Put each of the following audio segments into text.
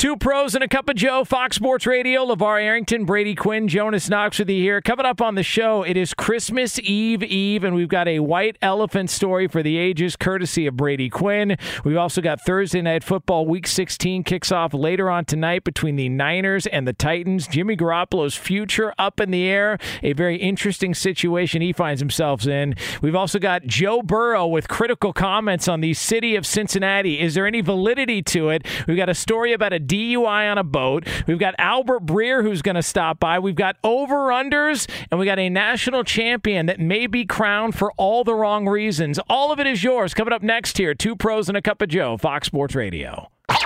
Two pros and a cup of Joe, Fox Sports Radio, LeVar Arrington, Brady Quinn, Jonas Knox with you here. Coming up on the show, it is Christmas Eve Eve, and we've got a white elephant story for the ages, courtesy of Brady Quinn. We've also got Thursday Night Football Week 16 kicks off later on tonight between the Niners and the Titans. Jimmy Garoppolo's future up in the air, a very interesting situation he finds himself in. We've also got Joe Burrow with critical comments on the city of Cincinnati. Is there any validity to it? We've got a story about a DUI on a boat. We've got Albert Breer who's going to stop by. We've got over-unders, and we got a national champion that may be crowned for all the wrong reasons. All of it is yours. Coming up next here, two pros and a cup of Joe, Fox Sports Radio. Let's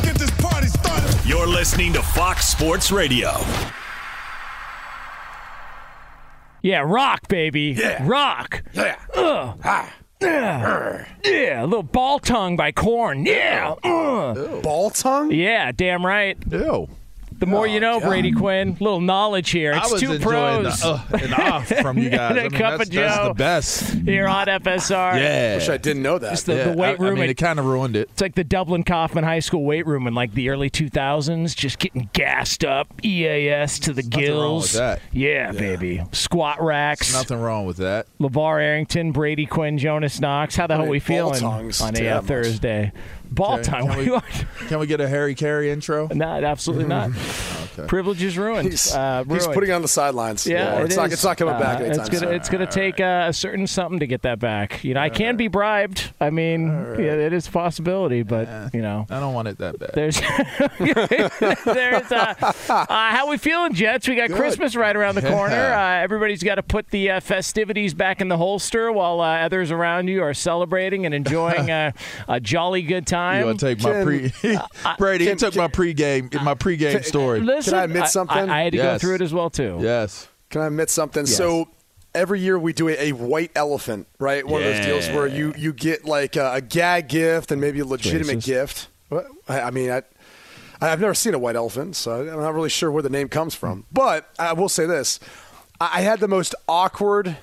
get this party started. You're listening to Fox Sports Radio. Yeah, rock, baby. Yeah. Rock. Yeah. Ugh. Ah. Yeah. yeah, a little ball tongue by corn. Yeah. Ball tongue? Yeah, damn right. Ew. The more you know, God. Brady Quinn. Little knowledge here. It's I was two pros. the uh, and off from you guys. And a I mean, cup that's, of that's Joe. the best. here on FSR. Yeah. Wish I didn't know that. Just the, Yeah, the weight room. I, mean, it kind of ruined it. it's like the Dublin Coffman High School weight room in like the early 2000s, just getting gassed up, EAS to the nothing wrong gills. with that. Yeah, baby. Squat racks. Nothing wrong with that. LeVar Arrington, Brady Quinn, Jonas Knox. How the hell Hey, we feeling on a Yeah, uh, much. Thursday? Ball Okay, time. Can we, can we get a Harry Carey intro? no, absolutely not. Privilege is ruined. He's, uh, he's ruined. putting on the sidelines. Yeah, it's it not. It's not coming back Uh, anytime It's gonna, soon. it's gonna take uh, a certain something to get that back. You know, I can be bribed. I mean, yeah, it is a possibility, but you know, I don't want it that bad. there's there's uh, uh, how we feeling, Jets? We got Christmas right around the corner. Uh, everybody's got to put the uh, festivities back in the holster while uh, others around you are celebrating and enjoying uh, a jolly good time. You want to take my pre? Brady, you can- took my pregame, my pregame story. Listen, Can I admit something? I, had to go through it as well too. Yes. Can I admit something? So every year we do a, a white elephant, right? One of those deals where you you get like a, a gag gift and maybe a legitimate Racist. gift. What? I, I mean, I. I've never seen a white elephant, so I'm not really sure where the name comes from. But I will say this: I I had the most awkward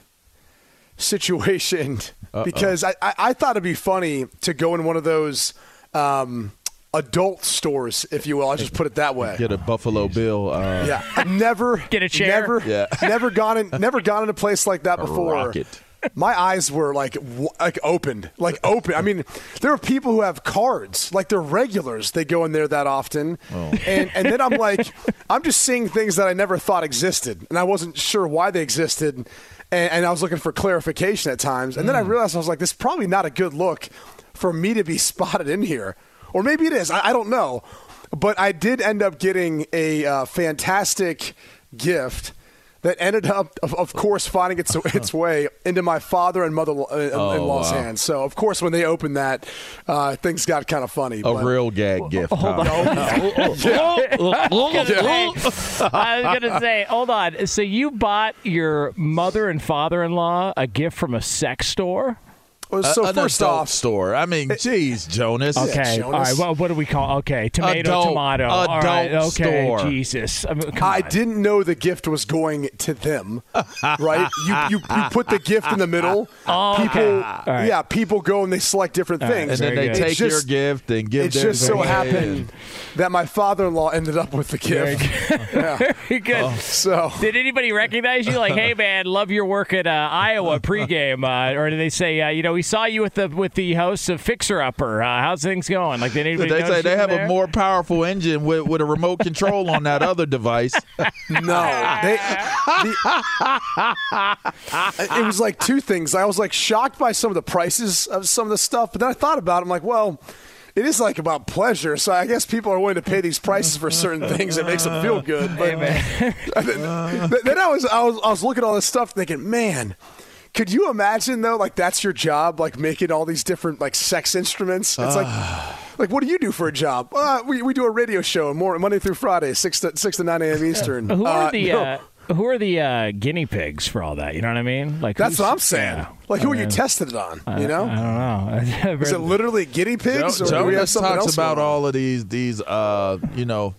situation because I, I, I thought it'd be funny to go in one of those um, adult stores, if you will. I'll just put it that way. Get a Buffalo Bill. Uh, Yeah, I've never Get a chair. Never, Yeah. never gone in, never gone in a place like that before. rocket. My eyes were like w- like opened, like open. I mean, there are people who have cards, like they're regulars. They go in there that often, Oh. and and then I'm like, I'm just seeing things that I never thought existed, and I wasn't sure why they existed, and, and I was looking for clarification at times, and then Hmm. I realized I was like, this is probably not a good look for me to be spotted in here, or maybe it is. I, I don't know, but I did end up getting a uh, fantastic gift that ended up, of, of course, finding its its way into my father and mother uh, in law's Oh, wow. hands. So, of course, when they opened that, uh, things got kind of funny. A but- real gag gift. Hold huh? on. I was I was gonna say, hold on. So you bought your mother and father-in-law a gift from a sex store? Well, A- so an first adult off, store. I mean, geez, Jonas. Okay, all right. Well, what do we call? Okay, tomato, Adult- tomato. all right, adult okay, store. Jesus. I, mean, I didn't know the gift was going to them. right? You, you you put the gift in the middle. Oh, okay. people, yeah, people go and they select different All right, things. and then they good. take just- your gift and give It theirs just so away. happened that my father-in-law ended up with the gift. yeah. Very good. So Did anybody recognize you? Like, hey man, love your work at uh, Iowa pregame, uh, or did they say, uh, you know, we saw you with the with the host of Fixer Upper? Uh, how's things going? Like, did anybody? They say they have there? a more powerful engine with, with a remote control on that other device. No, they. The, it was like two things. I was like shocked by some of the prices of some of the stuff, but then I thought about it. I'm like, well, it is like about pleasure. So I guess people are willing to pay these prices for certain things that makes them feel good. But then, then I was I was I was looking at all this stuff, thinking, man. Could you imagine though, like that's your job, like making all these different like sex instruments? It's like, like what do you do for a job? Uh, we we do a radio show, more Monday through Friday, six to six to nine a.m. Eastern. Who are Uh, the no. uh, who are the uh, guinea pigs for all that? You know what I mean? Like That's what I'm saying. yeah. Like, who I are you tested it on? I- You know, I don't know. is it literally guinea pigs, Jo- or do we have Jonas something talks else about going on? all of these these uh you know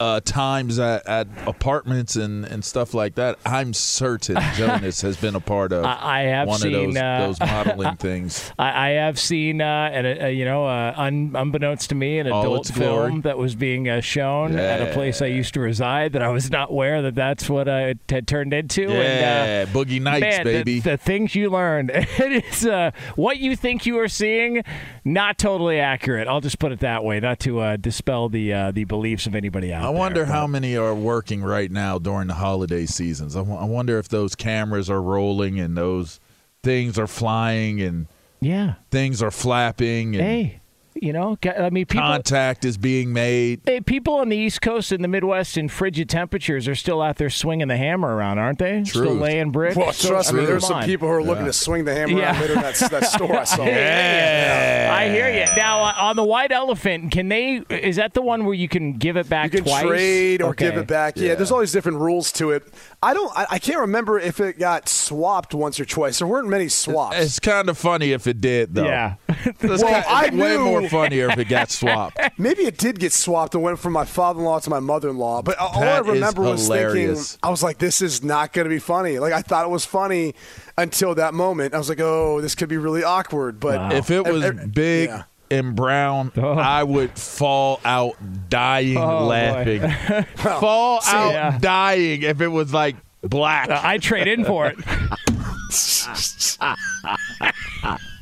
uh times at, at apartments and and stuff like that. I'm certain Jonas has been a part of I- I have one seen, of those uh, those modeling things. I, I have seen, uh, and uh, you know, uh, un, unbeknownst to me, an All adult film that was being uh, shown at a place I used to reside that I was not aware that that's what uh, it had turned into. Yeah, and, uh, Boogie Nights, man, baby. The, things you learned, it is uh, what you think you are seeing, not totally accurate. I'll just put it that way, not to uh, dispel the uh, the beliefs of anybody out I there. wonder how but- many are working right now during the holiday seasons. I wonder if those cameras are rolling and those things are flying and Yeah. things are flapping and Hey, you know, g- I mean, people. contact is being made. Hey, people on the East Coast and the Midwest in frigid temperatures are still out there swinging the hammer around, aren't they? Still laying bricks. Well, So, trust I me, there's some people who are looking to swing the hammer Yeah. around later in that, that store I saw. Yeah. I hear you. Now, uh, on the white elephant, can they? Is that the one where you can give it back You can twice? trade or Okay. give it back. Yeah. there's all these different rules to it. I don't. I, I can't remember if it got swapped once or twice. There weren't many swaps. It's kind of funny if it did, though. Yeah. Well, kind- I way knew- more funnier if it got swapped. Maybe it did get swapped and went from my father-in-law to my mother-in-law. But all That I remember is was thinking. I was like, "This is not going to be funny." Like I thought it was funny until that moment. I was like, "Oh, this could be really awkward." But If it was big yeah. and brown, I would fall out dying Oh, boy. laughing. fall out yeah. dying if it was like black. Uh, I trade in for it.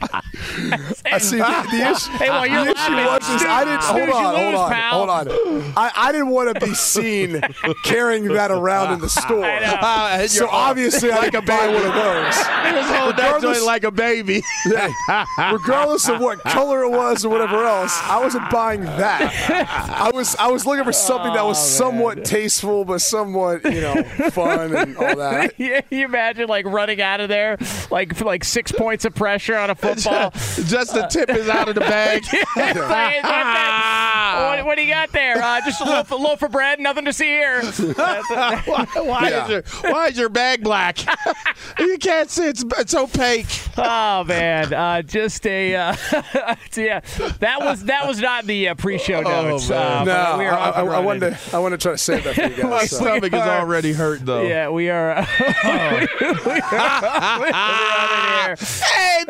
I see the, the issue. Hey, while you're the issue laughing, was is I didn't hold on, you hold lose, on, hold on. I, I didn't want to be seen carrying that around in the store. I. So You're- obviously, I like could buy one of those. He was holding that joint like a baby. Yeah. Regardless of what color it was or whatever else, I wasn't buying that. I was I was looking for something that was oh, somewhat tasteful but somewhat you know fun and all that. yeah, you imagine like running out of there, like for like six points of pressure on a football. Just the tip is out of the bag. Say, "What's that? what, what do you got there? Uh, just a loaf, a loaf of bread, nothing to see here. why, why Yeah. is your Why is your bag black? you can't see. It's it's opaque. Oh man, uh, just a uh, yeah. That was that was not the uh, pre-show notes. man. Uh, No, we are I, I, wanted to I wanted to try to save that for you My guys. so. stomach is already hurt though. Yeah, we are. Uh, we are, we are. Hey,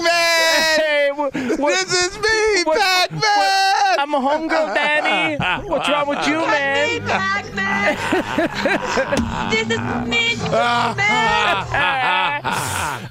Pac-Man! Hey, what- This is me, Pac-Man! I'm a homegirl, Danny. What's wrong with you, man? this is me,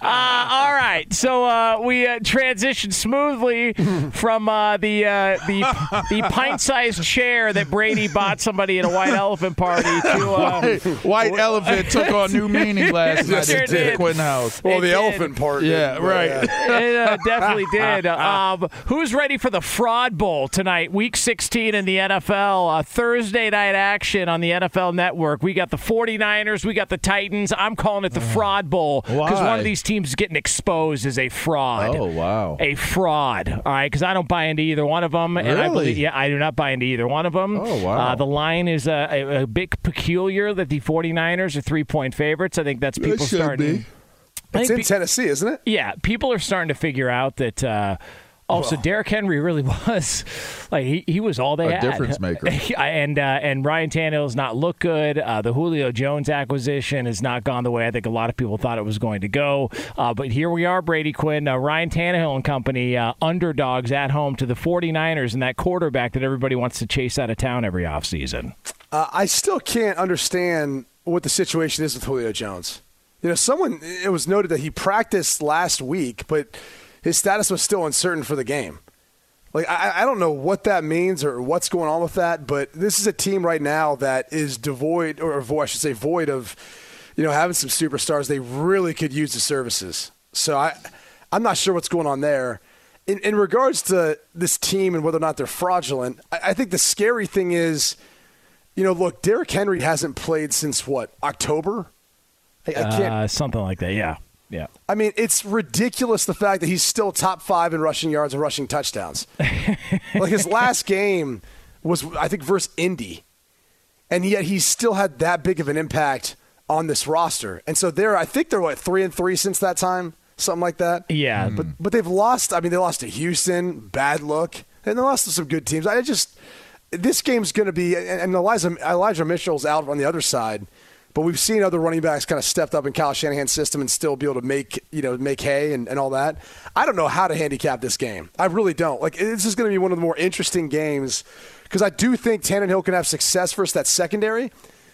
Uh, all right. right, so uh, we uh, transitioned smoothly from uh, the uh, the the pint-sized chair that Brady bought somebody at a white elephant party to uh, White, white elephant took on new meaning last night Sure at did. Quinn House. Well, It the did. elephant part. Yeah, right. it uh, definitely did. Um, who's ready for the Fraud Bowl tonight? Week 16 in the NFL. Uh, Thursday night action on the NFL Network. We got the 49ers. We got the Titans. I'm calling it the Fraud Bowl because one of these teams is getting exposed as a fraud. Oh, wow. A fraud. All right, because I don't buy into either one of them. And I Really? believe, yeah, I do not buy into either one of them. Oh, wow. Uh, the line is uh, a, a bit peculiar that the 49ers are three point favorites. I think that's people starting. be. It's in pe- Tennessee, isn't it? yeah, people are starting to figure out that. Uh, also, Derrick Henry really was like he, he was all they A had. difference maker. and uh, and Ryan Tannehill's not looked good. Uh, the Julio Jones acquisition has not gone the way I think a lot of people thought it was going to go. Uh, but here we are, Brady Quinn, uh, Ryan Tannehill and company, uh, underdogs at home to the 49ers and that quarterback that everybody wants to chase out of town every offseason. Uh, I still can't understand what the situation is with Julio Jones. You know, someone it was noted that he practiced last week, but his status was still uncertain for the game. Like I, I don't know what that means or what's going on with that, but this is a team right now that is devoid, or I should say, void of, you know, having some superstars. They really could use the services. So I, I'm not sure what's going on there. In, in regards to this team and whether or not they're fraudulent, I, I think the scary thing is, you know, look, Derrick Henry hasn't played since what October. I, I can't. Uh, something like that, yeah. Yeah. I mean, it's ridiculous the fact that he's still top five in rushing yards and rushing touchdowns. like his last game was, I think, versus Indy, and yet he still had that big of an impact on this roster. And so they're, I think they're what three and three since that time, something like that. Yeah. Hmm. But but they've lost. I mean, they lost to Houston, bad look, and they lost to some good teams. I just this game's going to be, and and Elijah Elijah Mitchell's out on the other side. But we've seen other running backs kind of stepped up in Kyle Shanahan's system and still be able to make you know make hay and, and all that. I don't know how to handicap this game. I really don't. Like this is going to be one of the more interesting games because I do think Tannehill can have success versus that secondary,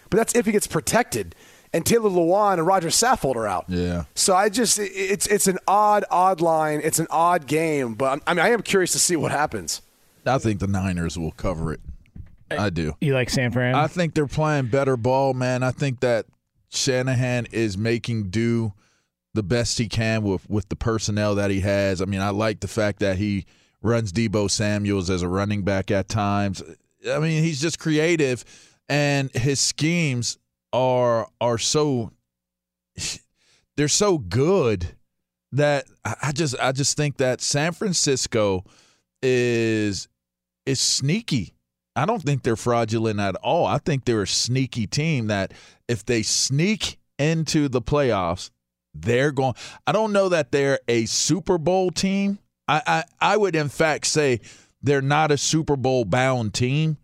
but that's if he gets protected. And Taylor Lewan and Roger Saffold are out. Yeah. So I just it's it's an odd odd line. It's an odd game, but I mean I am curious to see what happens. I think the Niners will cover it. I eh, do. You like San Fran? I think they're playing better ball, man. I think that Shanahan is making do the best he can with with the personnel that he has. I mean, I like the fact that he runs Deebo Samuels as a running back at times. I mean, he's just creative and his schemes are are so they're so good that I I just I just think that San Francisco is is sneaky. I don't think they're fraudulent at all. I think they're a sneaky team that if they sneak into the playoffs, they're going. I don't know that they're a Super Bowl team. I, I, I would in fact say they're not a Super Bowl bound team,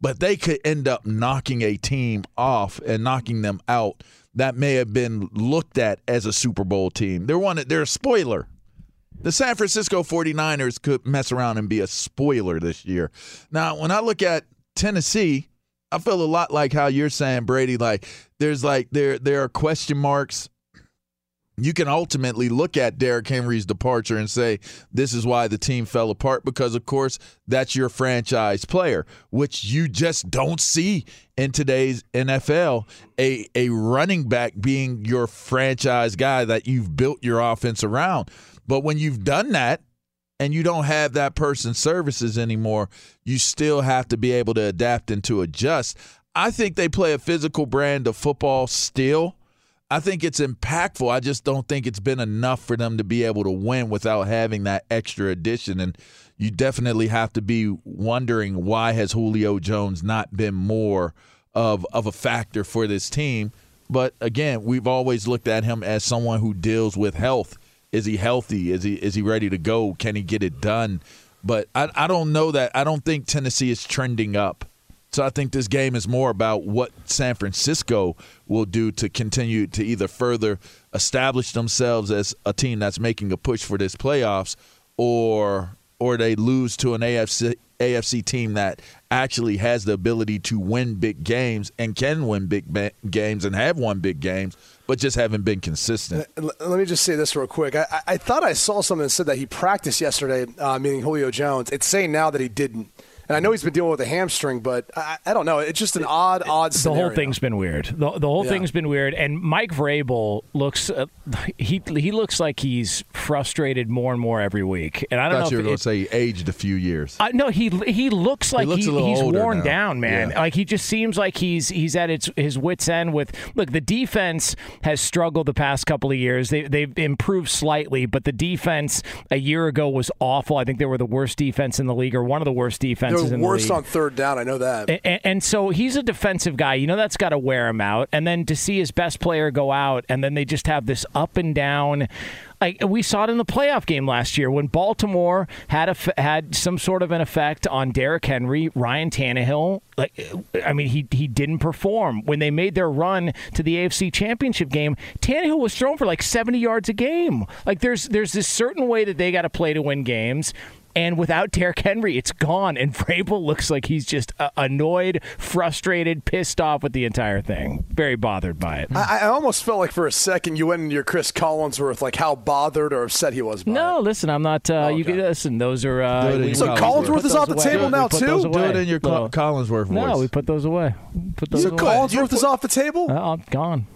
but they could end up knocking a team off and knocking them out that may have been looked at as a Super Bowl team. They're one. They're a spoiler. The San Francisco 49ers could mess around and be a spoiler this year. Now, when I look at Tennessee, I feel a lot like how you're saying, Brady. Like there's like there there are question marks. You can ultimately look at Derrick Henry's departure and say this is why the team fell apart because, of course, that's your franchise player, which you just don't see in today's NFL. A a running back being your franchise guy that you've built your offense around. But when you've done that and you don't have that person's services anymore, you still have to be able to adapt and to adjust. I think they play a physical brand of football still. I think it's impactful. I just don't think it's been enough for them to be able to win without having that extra addition. And you definitely have to be wondering why has Julio Jones not been more of of a factor for this team. But again, we've always looked at him as someone who deals with health. Is he healthy? Is he is he ready to go? Can he get it done? But I, I don't know that. I don't think Tennessee is trending up. So I think this game is more about what San Francisco will do to continue to either further establish themselves as a team that's making a push for this playoffs, or or they lose to an AFC AFC team that actually has the ability to win big games and can win big ba- games and have won big games, but just haven't been consistent. Let me just say this real quick. I, I- I thought I saw something that said that he practiced yesterday, uh, meaning Julio Jones. It's saying now that he didn't. And I know he's been dealing with a hamstring, but I, I don't know. It's just an odd, odd the scenario. whole thing's been weird. The, the whole Yeah. thing's been weird. And Mike Vrabel looks uh, he he looks like he's frustrated more and more every week. And I I don't thought know you were going to say he aged a few years. I no, he he looks like looks he, he's worn now. down, man. Yeah. Like he just seems like he's he's at its his wits end. With look, the defense has struggled the past couple of years. They they've improved slightly, but the defense a year ago was awful. I think they were the worst defense in the league, or one of the worst defenses They're the worst league. on third down. I know that. And, and so he's a defensive guy. You know that's got to wear him out. And then to see his best player go out, and then they just have this up and down. Like we saw it in the playoff game last year when Baltimore had a, had some sort of an effect on Derrick Henry, Ryan Tannehill. Like, I mean, he he didn't perform when they made their run to the AFC Championship game. Tannehill was thrown for like seventy yards a game. Like, there's there's this certain way that they got to play to win games. And without Derrick Henry, it's gone. And Vrabel looks like he's just uh, annoyed, frustrated, pissed off with the entire thing. Very bothered by it. I, I almost felt like for a second you went into your Chris Collinsworth, like how bothered or upset he was. By no, listen, I'm not. Uh, You can listen. Those are. Uh, Do we- So we Collinsworth is off the away. table now, too? those Do it in your Col- No. Collinsworth voice. No, we put those away. Put those So away. Collinsworth is off the table. Oh, gone.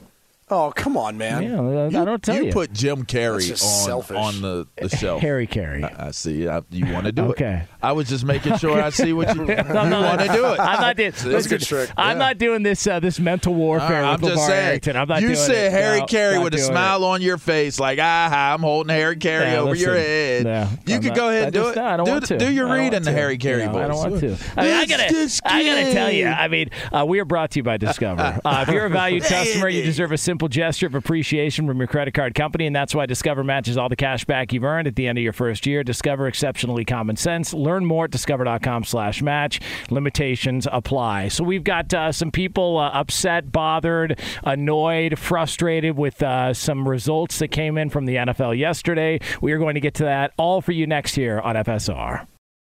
Oh, come on, man. Yeah, I don't tell you. you put Jim Carrey on selfish. on the, the shelf. Harry Carey. I I see. I, you want to do Okay. it. Okay. I was just making sure I see what you, you No, no, want to do it. I'm not doing. That's a good trick. I'm Yeah. not doing this. Uh, this mental warfare I'm with just saying. Arrington. I'm not you doing said it. Harry No, Carey not with a smile it. on your face, like ah, I'm holding Harry Carey Yeah, over your head. yeah, you I'm could not- go ahead and do just- it. I don't do, want to. do your read in the. Harry Carey voice. I don't want to. I, mean, I It's gotta, I gotta tell you. I mean, uh, we are brought to you by Discover. Uh, if you're a valued customer, you deserve a simple gesture of appreciation from your credit card company, and that's why Discover matches all the cash back you've earned at the end of your first year. Discover exceptionally common sense. Learn more at discover.com/match. Limitations apply. So we've got uh, some people uh, upset, bothered, annoyed, frustrated with uh, some results that came in from the NFL yesterday. We are going to get to that all for you next year on FSR.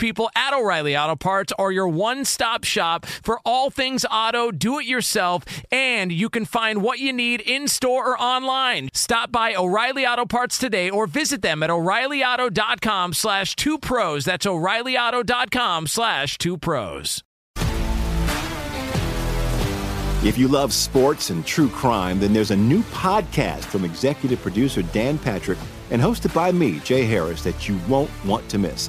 people at O'Reilly Auto Parts are your one stop shop for all things auto, do it yourself, and you can find what you need in store or online. Stop by O'Reilly Auto Parts today or visit them at o'ReillyAuto.com slash two pros. That's o'ReillyAuto.com slash two pros. If you love sports and true crime, then there's a new podcast from executive producer Dan Patrick and hosted by me, Jay Harris, that you won't want to miss.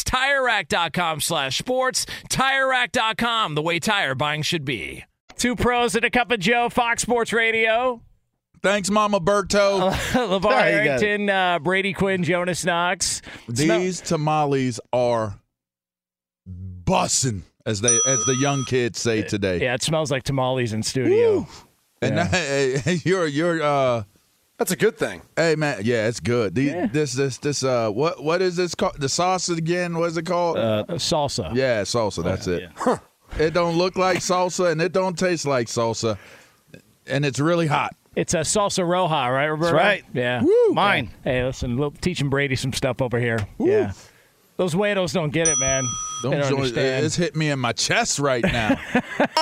TireRack.com slash sports. TireRack.com, the way tire buying should be. Two pros and a cup of Joe, Fox Sports Radio. Thanks, Mama Berto. LeVar There. Arrington, uh, Brady Quinn, Jonas Knox. These tamales are bussin', as they as the young kids say today. Yeah, it smells like tamales in studio. And Yeah. that- you're you're uh That's a good thing. Hey man, yeah, it's good. The, This this this uh what what is this called? The sauce again? What is it called? Uh, salsa. Yeah, salsa. That's it. It don't look like salsa and it don't taste like salsa, and it's really hot. It's a salsa roja, right, Roberto? right. Yeah. Mine. Yeah. Hey, listen, little, teaching Brady some stuff over here. Yeah. Those weirdos don't get it, man. Don't don't join- understand. it's hit me in my chest right now.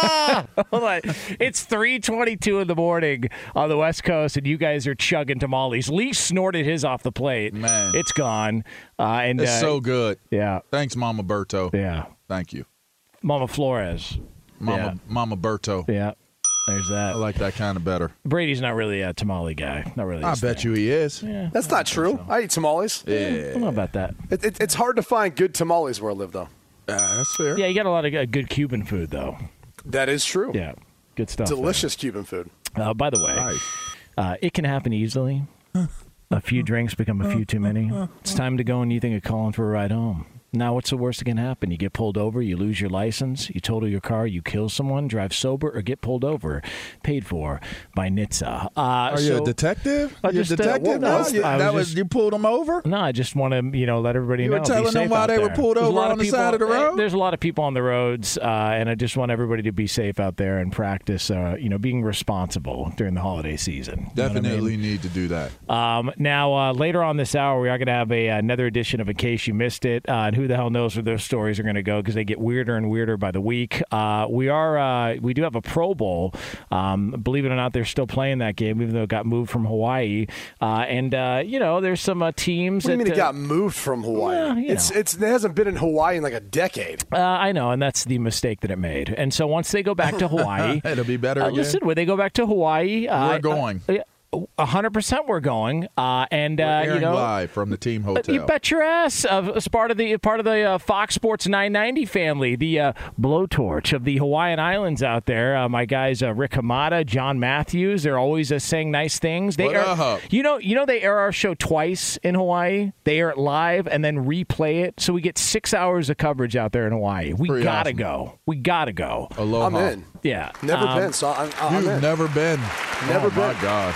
Hold on. It's 3:22 in the morning on the West Coast, and you guys are chugging tamales. Lee snorted his off the plate. Man. it's gone. Uh, and it's uh, so good. Yeah. Thanks, Mama Berto. Yeah. Thank you, Mama Flores. Mama Yeah. Mama Berto. Yeah. There's that. I like that kind of better. Brady's not really a tamale guy. Not really. I bet thing. you he is. Yeah. That's not true. I eat tamales. I don't know about that. It, it, it's hard to find good tamales where I live, though. that's fair. Yeah, you got a lot of uh, good Cuban food though. That is true. Yeah, good stuff. there. Delicious Cuban food. Uh, by the way, uh, it can happen easily. A few drinks become a few too many. It's time to go and you think of calling for a ride home. Now, what's the worst that can happen? You get pulled over, you lose your license, you total your car, you kill someone, drive sober, or get pulled over. Paid for by NHTSA. Uh, Are you a detective? I you a just, uh, detective? no? You- that was just- you pulled them over. No, I just want to, you know, let everybody You know. were be telling them why they were pulled There's a over lot on the people- side of the road? There's a lot of people on the roads, uh, and I just want everybody to be safe out there and practice, uh, you know, being responsible during the holiday season. You know I mean? Definitely need to do that. Um, now, uh, later on this hour, we are going to have a, another edition of In Case You Missed It. Who the hell knows where those stories are going to go because they get weirder and weirder by the week. Uh, we are uh, we do have a Pro Bowl. Um, believe it or not, they're still playing that game, even though it got moved from Hawaii. Uh, and uh, you know, there's some uh, teams. What do you that, mean it got moved from Hawaii? Well, it's know. it's it hasn't been in Hawaii in like a decade. Uh, I know, and that's the mistake that it made. And so once they go back to Hawaii, It'll be better again. listen, when they go back to Hawaii, We're going. A hundred percent, we're going. Uh, and We're uh, you know, live from the team Uh, hotel. You bet your ass. Uh, as part of the part of the uh, Fox Sports 990 family, the uh, blowtorch of the Hawaiian Islands out there. Uh, my guys, uh, Rick Hamada, John Matthews, they're always uh, saying nice things. They What air, up? you know, you know, they air our show twice in Hawaii. They air it live and then replay it, so we get six hours of coverage out there in Hawaii. We Pretty gotta awesome. go. We gotta go. Aloha. I'm in. Yeah, Never Um, been, so I'm, I'm You've in. never been. Never been. oh, my gosh.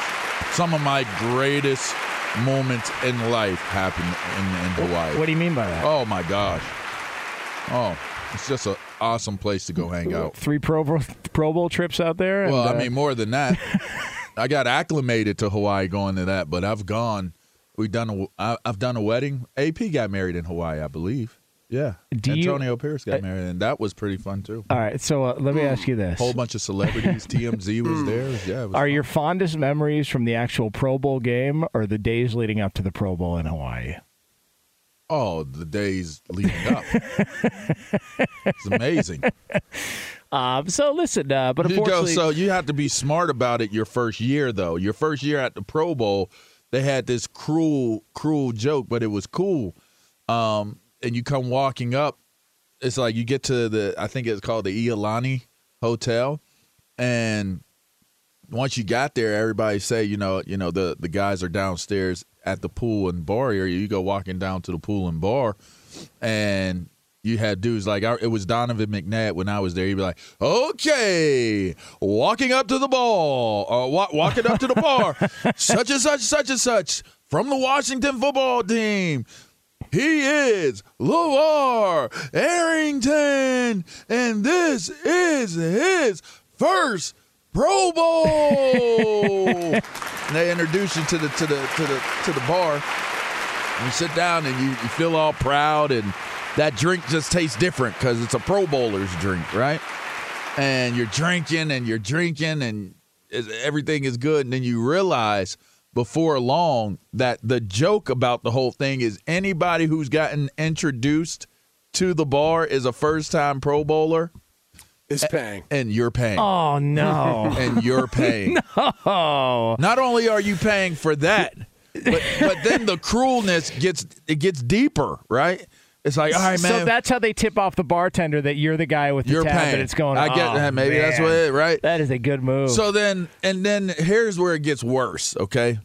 Some of my greatest moments in life happened in, in Hawaii. What do you mean by that? Oh my gosh. Oh, it's just an awesome place to go hang out. Three Pro Bowl, Pro Bowl trips out there. Well, I uh, mean more than that. I got acclimated to Hawaii going to that, but I've gone. We've done. A, I, I've done a wedding. AP got married in Hawaii, I believe. Yeah, Do you- Antonio Pierce got married, and that was pretty fun too. all right, so uh, let me ask you this: A Whole bunch of celebrities. TMZ was there. Yeah, was Are your fondest memories from the actual Pro Bowl game or the days leading up to the Pro Bowl in Hawaii? Oh, the days leading up. it's amazing. Um, so listen, uh, but You go, so you have to be smart about it your first year, though. Your first year at the Pro Bowl, they had this cruel, cruel joke, but it was cool. Um, and you come walking up, it's like you get to the, I think it's called the Ihilani Hotel, and once you got there, everybody say, you know, you know, the the guys are downstairs at the pool and bar area. You go walking down to the pool and bar, and you had dudes like it was Donovan McNabb when I was there. He'd be like, "Okay, walking up to the ball, uh, wa- walking up to the bar, such and such, such and such from the Washington football team." He is LeVar Arrington, and this is his first Pro Bowl. and they introduce you to the to the to the to the bar. You sit down and you, you feel all proud, and that drink just tastes different because it's a Pro Bowler's drink, right? And you're drinking and you're drinking, and everything is good, and then you realize before long that the joke about the whole thing is anybody who's gotten introduced to the bar is a first time Pro Bowler is paying, and you're paying. Oh no! and you're paying. no. Not only are you paying for that, but but then the cruelness gets it gets deeper, right? It's like, all right, man. So that's how they tip off the bartender that you're the guy with the You're tab paying. it's going. On. I get oh, that. Maybe that's what it, right? That is a good move. So then, and then here's where it gets worse. Okay.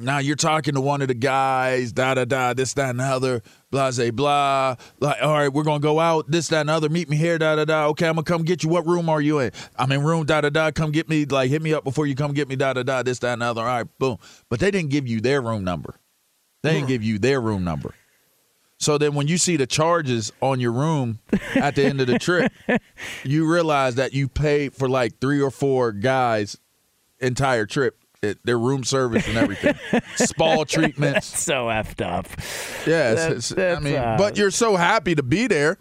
Now you're talking to one of the guys, da da da, this, that, and the other, blah, blah, blah. Like, all right, we're gonna go out, this, that, and the other. Meet me here, da da da. Okay, I'm gonna come get you. What room are you in? I'm in room, da da da. Come get me, like, hit me up before you come get me, da da da. This, that, and the other. All right, boom. But they didn't give you their room number. They didn't hmm. give you their room number. So then when you see the charges on your room at the end of the trip, you realize that you paid for like three or four guys entire trip. It, their room service and everything, spa treatments. so effed up. Yeah, it's- That- it's- I mean, uh, but you're so happy to be there.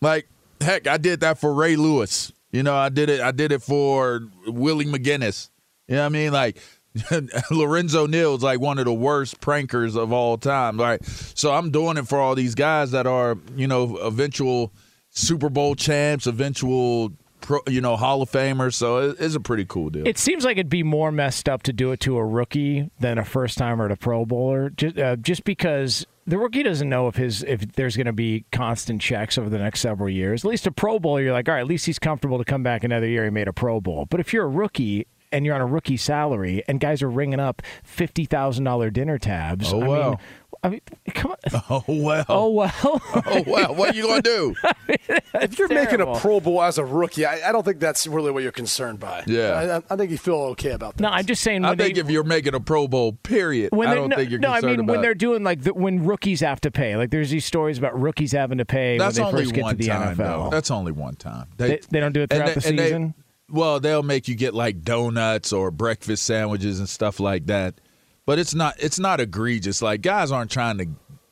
Like, heck, I did that for Ray Lewis. You know, I did it. I did it for Willie McGinest. You know what I mean? Like, Lorenzo Neal's like one of the worst prankers of all time. Right. So I'm doing it for all these guys that are, you know, eventual Super Bowl champs, eventual, pro, you know, Hall of Famers. So it- it's a pretty cool deal. It seems like it'd be more messed up to do it to a rookie than a first timer a Pro Bowler, just, uh, just because the rookie doesn't know if his if there's going to be constant checks over the next several years. At least a Pro Bowler, you're like, all right, at least he's comfortable to come back another year. He made a Pro Bowl. But if you're a rookie and you're on a rookie salary and guys are ringing up fifty thousand dollar dinner tabs, Oh, I wow. mean, I mean, come on. Oh well. Oh well. oh well. What are you gonna do? if you're making a Pro Bowl as a rookie, I, I don't think that's really what you're concerned by. Yeah. I, I think you feel okay about that. No, I'm just saying. I when think they, if you're making a Pro Bowl, period, when I they're- don't no, think you're no, I mean about. when they're doing like the, when rookies have to pay. Like there's these stories about rookies having to pay That's when they only first get one to the time. NFL. Though. That's only one time. They- they don't do it throughout and the and they- season? Well, they'll make you get like donuts or breakfast sandwiches and stuff like that. But it's not. It's not egregious. Like guys aren't trying to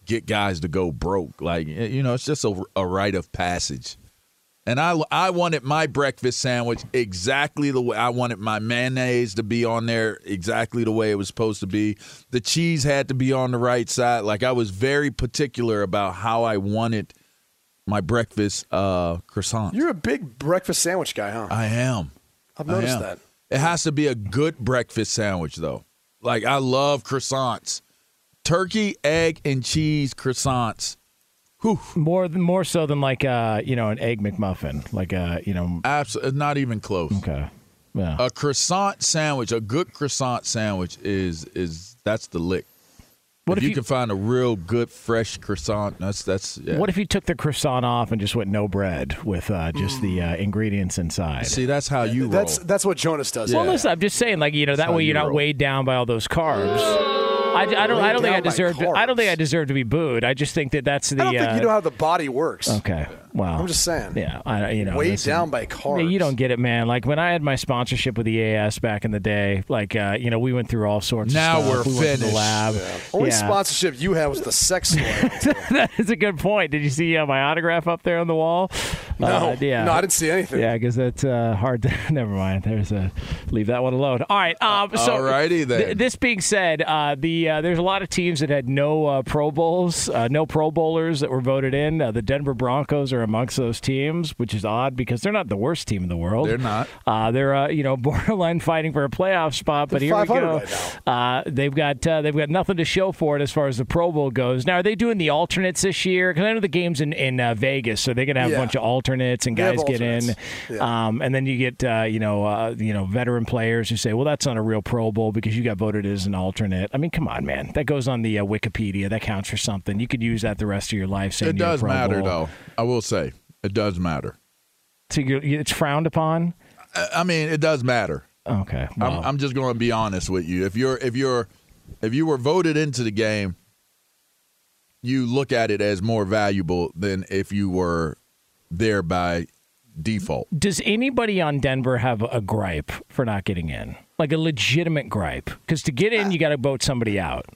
get guys to go broke. Like you know, it's just a, a rite of passage. And I, I wanted my breakfast sandwich exactly the way I wanted my mayonnaise to be on there exactly the way it was supposed to be. The cheese had to be on the right side. Like I was very particular about how I wanted my breakfast uh, croissant. You're a big breakfast sandwich guy, huh? I am. I've noticed am. that. It has to be a good breakfast sandwich, though. Like I love croissants, turkey, egg, and cheese croissants. More than more so than like uh you know an egg McMuffin, like a you know Absolutely, not even close. Okay, yeah. A croissant sandwich, a good croissant sandwich is is that's the lick. What if, if you, you- can find a real good fresh croissant, that's that's. Yeah. What if you took the croissant off and just went no bread with uh, just the uh, ingredients inside? See, that's how you That's that's what Jonas does. Well, listen, I'm just saying, like you know, that how way you're you not roll. weighed down by all those carbs. I, I don't. I don't think I deserve. To, I don't think I deserve to be booed. I just think that that's the. I don't think uh, you know how the body works. Okay. Wow. I'm just saying. Yeah, I, you know, Weighed listen, down by carbs. Yeah, you don't get it, man. Like when I had my sponsorship with the EAS back in the day, like uh, you know, we went through all sorts. Now of stuff. we're we went to the finished. lab. Only Yeah. sponsorship you had was the sex toy. that is a good point. Did you see uh, my autograph up there on the wall? No, yeah. no, I didn't see anything. Yeah, because that's uh, hard to. Never mind. There's a leave that one alone. All right. Um, so, Alrighty then. th- this being said, uh, the uh, there's a lot of teams that had no uh, Pro Bowls, uh, no Pro Bowlers that were voted in. Uh, the Denver Broncos are amongst those teams, which is odd because they're not the worst team in the world. They're not. Uh, they're uh, you know borderline fighting for a playoff spot, but They're here we go. right uh, they've got uh, they've got nothing to show for it as far as the Pro Bowl goes. Now, are they doing the alternates this year? Because I know the game's in in uh, Vegas, so they're gonna have Yeah. a bunch of alternates and guys get in. Yeah. Um, and then you get uh, you know uh, you know veteran players who say, well, that's not a real Pro Bowl because you got voted as an alternate. I mean, come on, man, that goes on the uh, Wikipedia. That counts for something. You could use that the rest of your life. It does matter, Bowl. though. I will say it does matter. So you're, it's frowned upon. I I mean, it does matter. Okay, well, I'm, I'm just going to be honest with you. If you're if you're if you were voted into the game, you look at it as more valuable than if you were there by default. Does anybody on Denver have a gripe for not getting in? Like a legitimate gripe? Because to get in, you got to vote somebody out.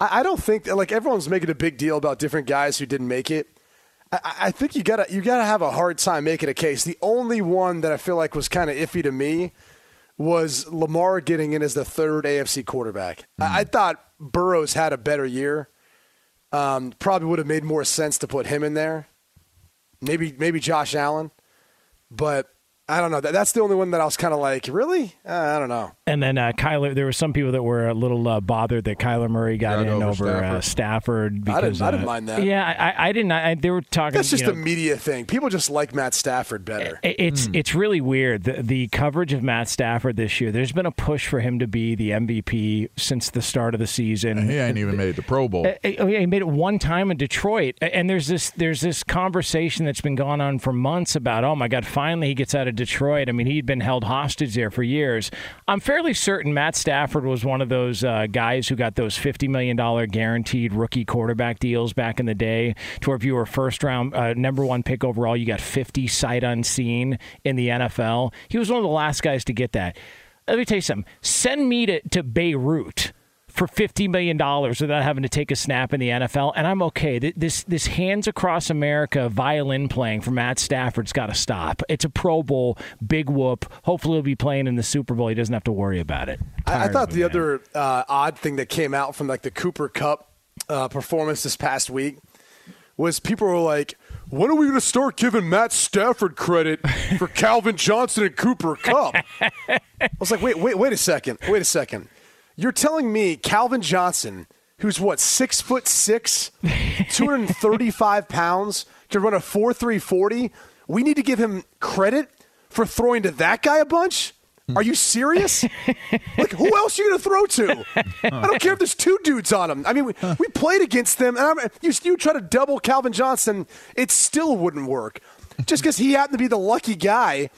I, I don't think like everyone's making a big deal about different guys who didn't make it. I, I- think you gotta you gotta have a hard time making a case. The only one that I feel like was kind of iffy to me was Lamar getting in as the third AFC quarterback. I, I thought Burrows had a better year. Um, probably would have made more sense to put him in there. Maybe maybe Josh Allen, but I don't know. That, that's the only one that I was kind of like, really? Uh, I don't know. And then uh, Kyler, there were some people that were a little uh, bothered that Kyler Murray got Got in over over uh, Stafford. Because, I didn't uh, mind that. Yeah, I, I didn't. I, they were talking. That's just you a media thing. People just like Matt Stafford better. It- It's it's really weird the, the coverage of Matt Stafford this year. There's been a push for him to be the MVP since the start of the season. And he ain't even made the Pro Bowl. Uh, oh, yeah, he made it one time in Detroit, and there's this there's this conversation that's been going on for months about oh my god, finally he gets out of Detroit. I mean, he'd been held hostage there for years. I'm fairly certain Matt Stafford was one of those uh, guys who got those fifty million dollar guaranteed rookie quarterback deals back in the day, to where if you were first round uh, number one pick overall, you got fifty sight unseen in the NFL. He was one of the last guys to get that. Let me tell you something. Send me to, to Beirut for fifty million dollars without having to take a snap in the NFL, and I'm okay. This this hands across America violin playing for Matt Stafford's got to stop. It's a Pro Bowl, big whoop. Hopefully, he'll be playing in the Super Bowl. He doesn't have to worry about it. I, I thought the man. other uh, odd thing that came out from like the Cooper Kupp uh, performance this past week was people were like, "When are we going to start giving Matt Stafford credit for Calvin Johnson and Cooper Kupp?" I was like, "Wait, wait, wait a second, wait a second. You're telling me Calvin Johnson, who's what six foot six, two hundred and thirty-five pounds, can run a four three forty? We need to give him credit for throwing to that guy a bunch?" Hmm. Are you serious? like, who else are you going to throw to? I don't care if there's two dudes on him. I mean, we, we played against them, and I'm, you, you try to double Calvin Johnson, it still wouldn't work. Just because he happened to be the lucky guy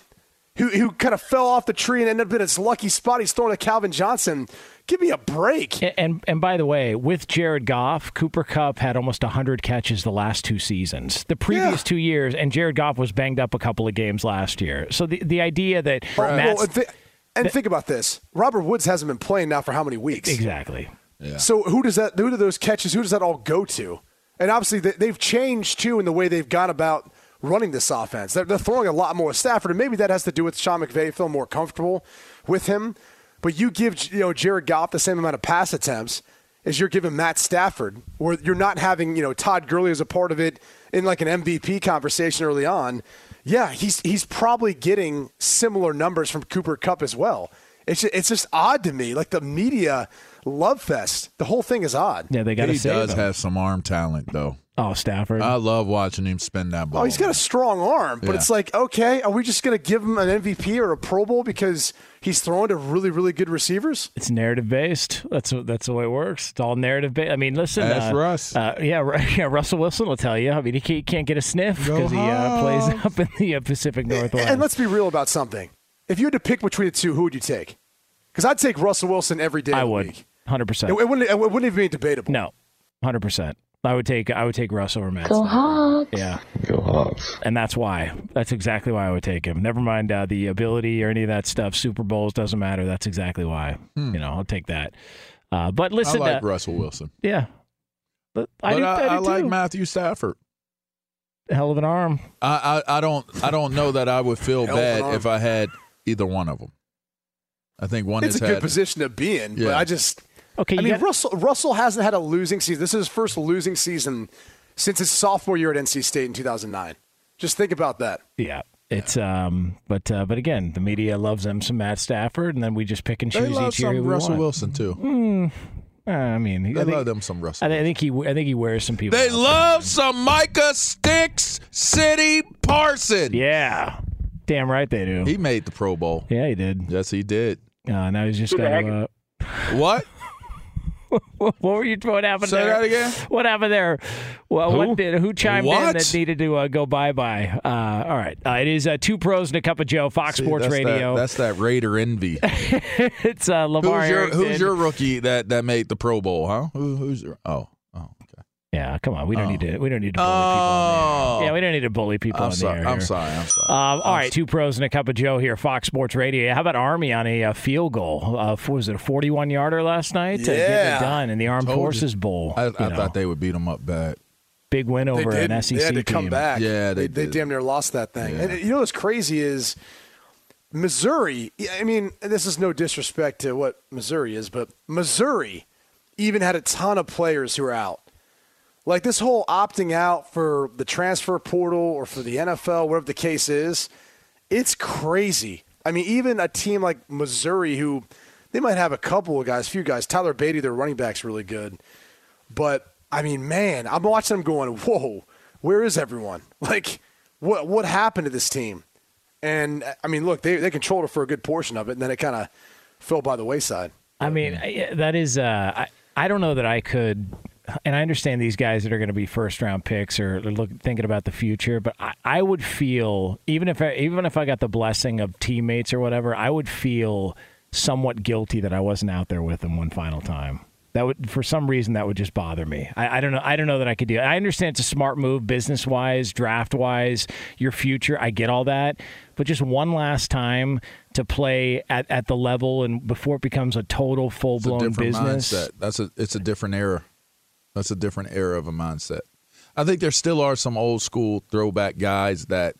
who, who kind of fell off the tree and ended up in his lucky spot, he's throwing to Calvin Johnson. Give me a break. And, and and by the way, with Jared Goff, Cooper Kupp had almost 100 catches the last two seasons. The previous Yeah. two years, and Jared Goff was banged up a couple of games last year. So the the idea that Oh, Matt's- well, and, thi- and think about this Robert Woods hasn't been playing now for how many weeks? exactly. Yeah. So who does that? Who do those catches? Who does that all go to? And obviously they, they've changed too in the way they've gone about running this offense. They're, they're throwing a lot more at Stafford, and maybe that has to do with Sean McVay feeling more comfortable with him. But you give you know Jared Goff the same amount of pass attempts as you're giving Matt Stafford, where you're not having you know Todd Gurley as a part of it in like an MVP conversation early on. Yeah, he's he's probably getting similar numbers from Cooper Kupp as well. It's just, it's just odd to me. Like the media love fest, the whole thing is odd. Yeah, they got to He save does him. have some arm talent, though. oh, Stafford. I love watching him spin that ball. Oh, he's got a strong arm, but Yeah. it's like, okay, are we just going to give him an MVP or a Pro Bowl because he's throwing to really, really good receivers? It's narrative based. That's that's the way it works. It's all narrative based. I mean, listen, Ask uh, Russ. Uh, yeah, yeah. Russell Wilson will tell you. I mean, he can't, can't get a sniff because he uh, plays up in the uh, Pacific Northwest. And let's be real about something. If you had to pick between the two, who would you take? Because I'd take Russell Wilson every day. I of the would, week. hundred It, percent. it wouldn't. It wouldn't even be debatable. No, hundred percent. I would take I would take Russ over Matt. Go Stafford. Hawks. Yeah, Go Hawks. and that's why. That's exactly why I would take him. Never mind uh, the ability or any of that stuff. Super Bowls doesn't matter. That's exactly why. You know, I'll take that. Uh, but I like uh, Russell Wilson. yeah. But I, But do, I, I, I do like. Matthew Stafford. hell of an arm. I, I, I don't I don't know that I would feel Hell of an bad if I had either one of them. I think one is. It's a good had position to be in, but I just Okay, I mean got- Russell Russell hasn't had a losing season. This is his first losing season since his sophomore year at NC State in 2009. Just think about that. Yeah. It's um, but uh, but again, the media loves them some Matt Stafford, and then we just pick and They choose love each year some who we Russell want. Wilson too. Hmm. Uh, I mean, They I think, love them some Russell. I, I think he I think he wears some people. They out. love some Micah Sticks City Parson. Yeah, damn right they do. He made the Pro Bowl. yeah, he did. Yes, he did. Uh, now he's just got to. Uh, What? what were you? What happened Say there? that again? What happened there? Well, Who? what did who chimed in that needed to uh, go bye bye? Uh, all right, uh, it is uh, two pros and a cup of Joe, Fox See, Sports that's Radio. That, that's that Raider envy. it's uh, Lamar. who's your Who's your rookie that, that made the Pro Bowl? Huh? Who, who's your? Oh. Yeah, come on. We don't Oh. need to. We don't need to bully people. On Oh, the air. Yeah, we don't need to bully people I'm on the sorry. air. I'm sorry. I'm sorry. Um, all right, two pros and a cup of Joe here, Fox Sports Radio. How about Army on a uh, field goal? Uh, what was it a 41 yarder last night? To get Yeah. it done in the Armed Told you. Forces Bowl. I, I thought they would beat them up bad. big win They over did. an SEC they had to team. come back. Yeah, they, they they, damn near lost that thing. Yeah. And you know what's crazy is Missouri. I mean, this is no disrespect to what Missouri is, but Missouri even had a ton of players who are out. Like this whole opting out for the transfer portal or for the NFL, whatever the case is, it's crazy. I mean, even a team like Missouri, who they might have a couple of guys, a few guys. Tyler Badie, their running back's really good. But I mean, man, I'm watching them going, "Whoa, where is everyone? Like, what what happened to this team?" And I mean, look, they they controlled it for a good portion of it, and then it kind of fell by the wayside. I mean, that is. Uh, I I don't know that I could. And I understand these guys that are going to be first round picks or look thinking about the future, but I, I would feel even if I, even if I got the blessing of teammates or whatever, I would feel somewhat guilty that I wasn't out there with them one final time. That would, for some reason, that would just bother me. I, I don't know. I don't know that I could do. it. I understand it's a smart move, business wise, draft wise, your future. I get all that, but just one last time to play at, at the level and before it becomes a total full blown business. mindset. That's a it's a different era. That's a different era of a mindset. I think there still are some old school throwback guys that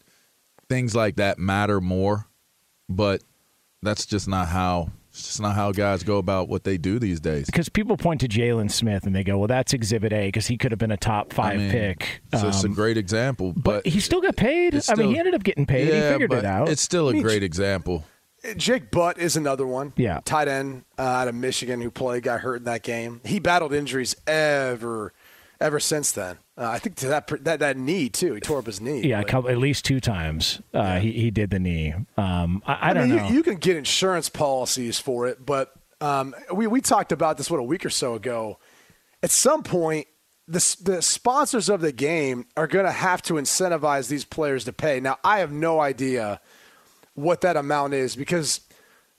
things like that matter more, but that's just not how it's just not how guys go about what they do these days. Because people point to Jaylon Smith and they go, "Well, that's Exhibit A because he could have been a top five I mean, pick." So it's a Um, great example, but, but he still got paid. I mean, he ended up getting paid. he figured it out. It's still a great example. Jake Butt is another one. Yeah. tight end uh, out of Michigan who played, got hurt in that game. He battled injuries ever, ever since then. Uh, I think to that that that knee too. He tore up his knee. yeah, a couple, at least two times uh, he he did the knee. Um, I, I, don't mean, know. You, you can get insurance policies for it, but um, we we talked about this what a week or so ago. At some point, the the sponsors of the game are going to have to incentivize these players to pay. Now, I have no idea what that amount is because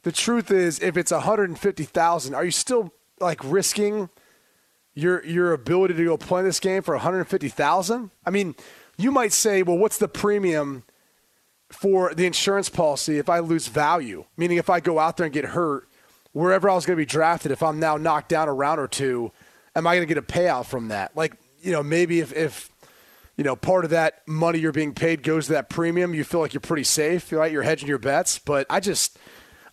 the truth is, if it's one hundred and fifty thousand, are you still like risking? your your ability to go play this game for 150,000? I mean, you might say, well, what's the premium for the insurance policy if I lose value? Meaning if I go out there and get hurt, wherever I was going to be drafted, if I'm now knocked down a round or two, am I going to get a payout from that? Like, you know, maybe if, if you know, part of that money you're being paid goes to that premium, you feel like you're pretty safe, right? You're hedging your bets. But I just,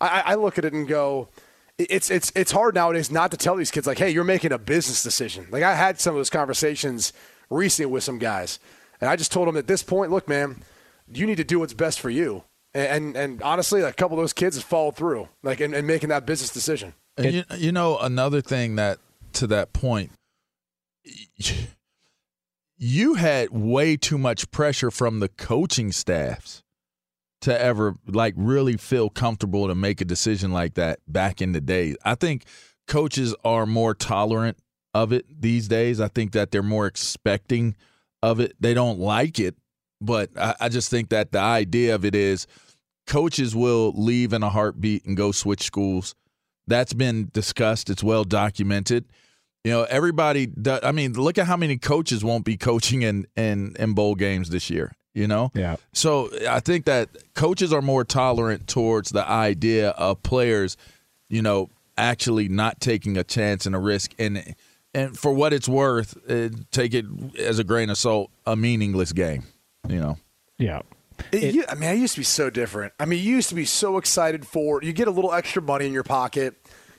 I, I look at it and go, it's it's it's hard nowadays not to tell these kids like, hey, you're making a business decision. Like I had some of those conversations recently with some guys, and I just told them at this point, look, man, you need to do what's best for you. And and, and honestly, a couple of those kids have followed through, like in, in making that business decision. And you, you know, another thing that to that point, you had way too much pressure from the coaching staffs to ever like really feel comfortable to make a decision like that back in the day. I think coaches are more tolerant of it these days. I think that they're more expecting of it. They don't like it, but I, I just think that the idea of it is coaches will leave in a heartbeat and go switch schools. That's been discussed. It's well documented. You know, everybody. Does, I mean, look at how many coaches won't be coaching in in, in bowl games this year. You know, Yeah. So I think that coaches are more tolerant towards the idea of players, you know, actually not taking a chance and a risk, and and for what it's worth, uh, take it as a grain of salt, a meaningless game. You know. Yeah. It, you- I mean, I used to be so different. I mean, you used to be so excited for. You get a little extra money in your pocket.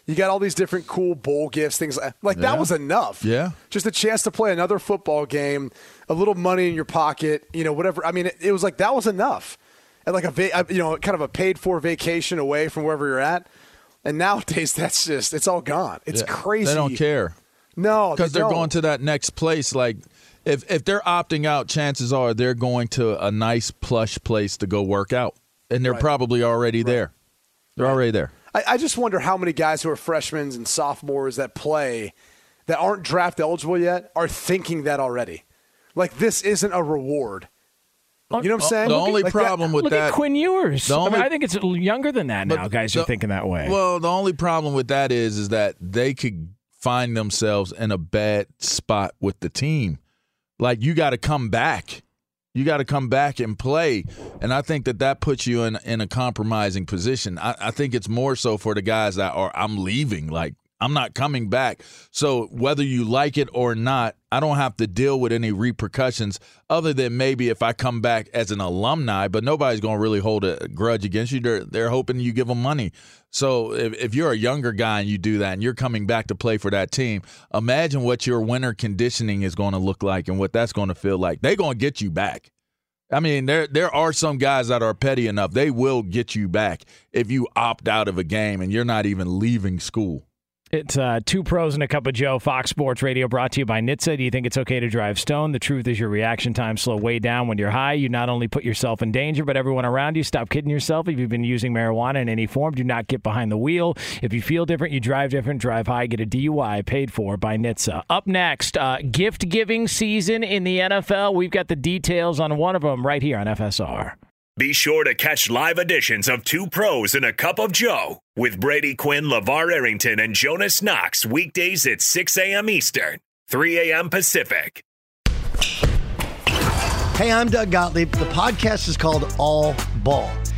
You got all these different cool bowl gifts, things like, like Yeah. that was enough. Yeah. just a chance to play another football game, a little money in your pocket, you know, whatever. I mean, it, it was like that was enough, and like a va- uh, you know, kind of a paid for vacation away from wherever you're at. And nowadays, that's just it's all gone. It's Yeah. crazy. They don't care. No, because they are going to that next place. Like if if they're opting out, chances are they're going to a nice plush place to go work out, and they're Right. probably already there. They're already there. I, I just wonder how many guys who are freshmen and sophomores that play that aren't draft eligible yet are thinking that already. Like this isn't a reward. You know what I'm uh, saying? The only Like that- problem with Look that, at Quinn Ewers. the I, mean, I think it's younger than that now. Guys are thinking that way. Well, the only problem with that is is that they could find themselves in a bad spot with the team. Like you got to come back. You got to come back and play, and I think that that puts you in in a compromising position. I, I think it's more so for the guys that are I'm leaving. Like I'm not coming back. So whether you like it or not, I don't have to deal with any repercussions other than maybe if I come back as an alumni. But nobody's going to really hold a grudge against you. They're they're hoping you give them money. So if, if you're a younger guy and you do that and you're coming back to play for that team, imagine what your winter conditioning is going to look like and what that's going to feel like. They're going to get you back. I mean, there there are some guys that are petty enough. They will get you back if you opt out of a game and you're not even leaving school. It's uh, two pros and a cup of Joe. Fox Sports Radio brought to you by NHTSA. Do you think it's okay to drive stone? The truth is your reaction time slow way down when you're high. You not only put yourself in danger, but everyone around you. Stop kidding yourself. If you've been using marijuana in any form, do not get behind the wheel. If you feel different, you drive different. Drive high. Get a DUI paid for by NHTSA. Up next, uh, gift giving season in the NFL. We've got the details on one of them right here on FSR. Be sure to catch live editions of Two Pros and a Cup of Joe with Brady Quinn, LaVar Arrington, and Jonas Knox weekdays at 6 a.m. Eastern, 3 a.m. Pacific. Hey, I'm Doug Gottlieb. The podcast is called All Ball.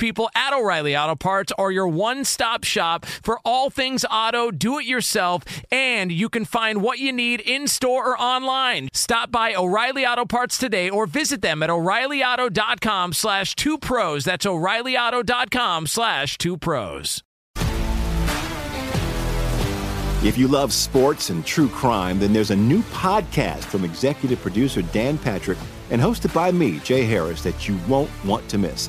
people at O'Reilly Auto Parts are your one stop shop for all things auto, do it yourself, and you can find what you need in store or online. Stop by O'Reilly Auto Parts today or visit them at o'ReillyAuto.com slash two pros. That's o'ReillyAuto.com slash two pros. If you love sports and true crime, then there's a new podcast from executive producer Dan Patrick and hosted by me, Jay Harris, that you won't want to miss.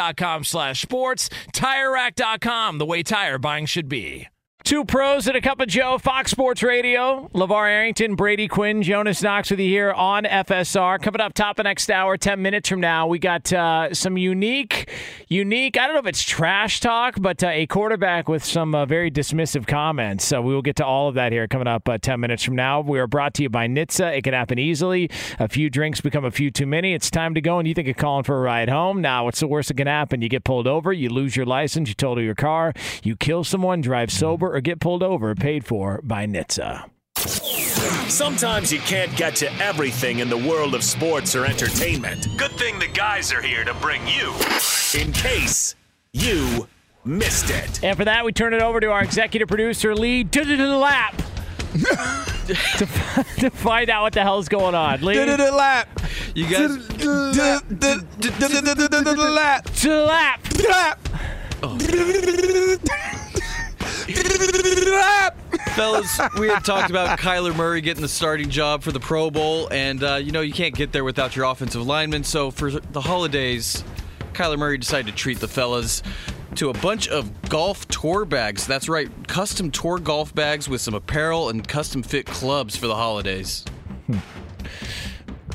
slash sports. TireRack.com, the way tire buying should be. Two pros and a cup of Joe, Fox Sports Radio. LaVar Arrington, Brady Quinn, Jonas Knox with you here on FSR. Coming up top of next hour, 10 minutes from now, we got uh, some unique, unique, I don't know if it's trash talk, but uh, a quarterback with some uh, very dismissive comments. So we will get to all of that here coming up uh, 10 minutes from now. We are brought to you by NHTSA. It can happen easily. A few drinks become a few too many. It's time to go, and you think of calling for a ride home. Now, what's the worst that can happen? You get pulled over, you lose your license, you total your car, you kill someone, drive sober, or get pulled over, paid for by NHTSA. Sometimes you can't get to everything in the world of sports or entertainment. Good thing the guys are here to bring you in case you missed it. And for that, we turn it over to our executive producer, Lee Lap. to, to find out what the hell's going on. Lee. lap. You guys. lap. To lap. Lap. Oh. Fellas, we had talked about Kyler Murray getting the starting job for the Pro Bowl, and uh, you know you can't get there without your offensive lineman. So for the holidays, Kyler Murray decided to treat the fellas to a bunch of golf tour bags. That's right, custom tour golf bags with some apparel and custom fit clubs for the holidays.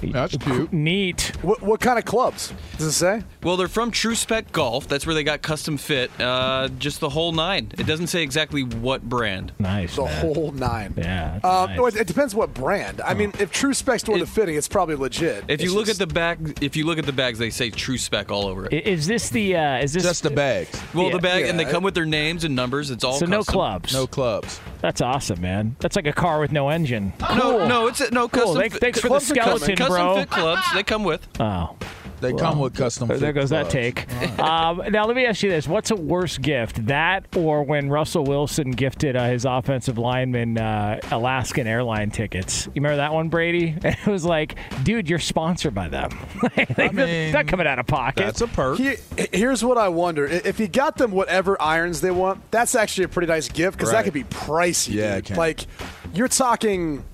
That's cute. Neat. What, what kind of clubs does it say? Well, they're from True Spec Golf. That's where they got custom fit. Uh, just the whole nine. It doesn't say exactly what brand. Nice. The man. whole nine. Yeah. Um, nice. no, it, it depends what brand. I mean, if True Spec's doing the fitting, it's probably legit. If you look just- at the bag, if you look at the bags, they say True Spec all over it. Is this the? Uh, is this Just the bags. well, yeah. the bag, and they come with their names and numbers. It's all So no clubs. No clubs. That's awesome, man. That's like a car with no engine. No, Cool. no, it's no Cool. custom. Thank- fit- thanks for the are custom- skeleton, custom fit clubs. They come with. Oh. They come with custom. There fit goes that clubs. take. Um, now let me ask you this: What's a worse gift, that or when Russell Wilson gifted uh, his offensive lineman uh, Alaskan airline tickets? You remember that one, Brady? It was like, dude, you're sponsored by them. Like, I mean, not coming out of pocket. That's a perk. Here- here's what I wonder: if you got them whatever irons they want, that's actually a pretty nice gift because that could be pricey. Yeah, it can. like you're talking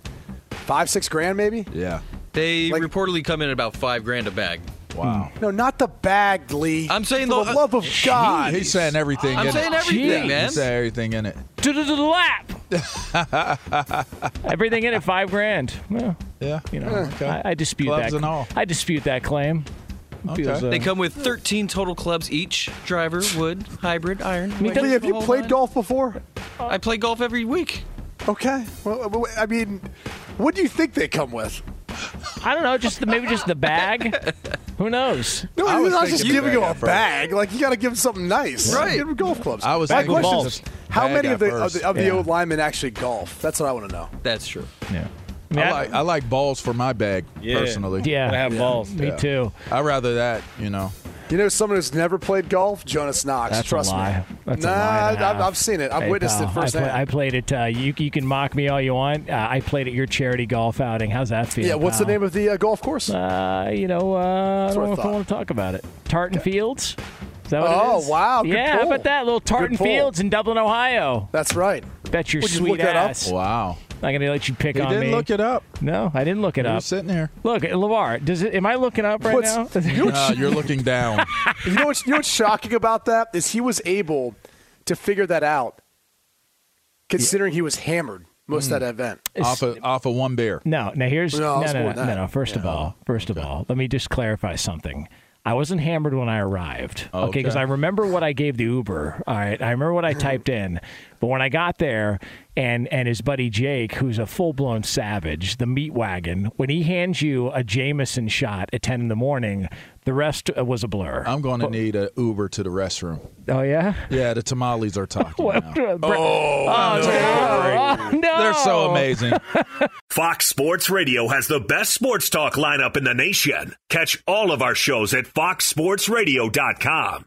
five, six grand, maybe. Yeah. They Like- reportedly come in at about five grand a bag. Wow. No, not the bag, Lee. I'm saying For the- the love of God. He's saying everything I'm in saying it. everything, Jeez. man. He's saying everything in it. to the, lap. Everything in it, five grand. Well, Yeah. you know, okay. I, I dispute Clubs that. and all. I dispute that claim. Okay. Feels, uh, They come with 13 total clubs each: driver, wood, hybrid, iron. Lee, have you played nine. golf before? I play golf every week. Okay. Well, well, I mean, what do you think they come with? I don't know, just the, maybe just the bag. Who knows? No, I you're was not just thinking giving bag him a at first. bag. Like you got to give him something nice. Right. Give him golf clubs. I was My thinking question balls. is, how Bag many at of the, of first. the of the Yeah. old linemen actually golf? That's what I want to know. That's true. Yeah. I like I like balls for my bag Yeah. personally. Yeah. I have balls. Me too. I rather that, you know. You know, someone who's never played golf, Jonas Knox. That's Trust a lie. me. That's nah, a lie and a I've. I've seen it. I've Hey, witnessed pal, it firsthand. I, play, I played it. Uh, you you can mock me all you want. Uh, I played at your charity golf outing. How's that feel? yeah, what's the name of the uh, golf course? Uh, you know, uh, I don't what I know if I want to talk about it. Tartan Fields. Is that what Oh, it is? wow, good yeah, how about that little Tartan Fields in Dublin, Ohio? That's right. Bet your Would you sweet look that up? ass. Wow. I'm not gonna let you pick He on didn't me. look it up. No, I didn't look it You were up. sitting here. Look, Lavar. does it? Am I looking up right What's- now? you know No, you're looking down. you know what's you know what's shocking about that is he was able to figure that out, considering he was hammered most Hmm. of that event. off of off of one beer. No, now here's No, no, no, no, no, that. no. First of all, first of all, let me just clarify something. I wasn't hammered when I arrived. Okay, because Okay. I remember what I gave the Uber. All right, I remember what I typed in. But when I got there, and and his buddy Jake, who's a full blown savage, the meat wagon, when he hands you a Jameson shot at ten in the morning, the rest uh, was a blur. I'm going to need an Uber to the restroom. oh yeah. Yeah, the tamales are talking What- now. oh, no. Oh, no! They're so amazing. Fox Sports Radio has the best sports talk lineup in the nation. Catch all of our shows at foxsportsradio.com.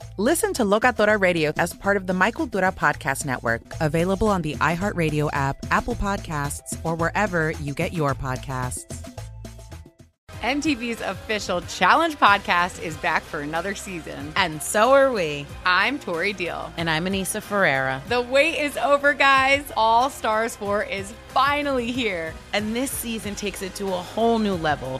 Listen to Locatora Radio as part of the My Cultura Podcast Network, available on the iHeartRadio app, Apple Podcasts, or wherever you get your podcasts. MTV's official Challenge podcast is back for another season. And so are we. I'm Tori Deal. And I'm Aneesa Ferreira. The wait is over, guys. All Stars 4 is finally here. And this season takes it to a whole new level.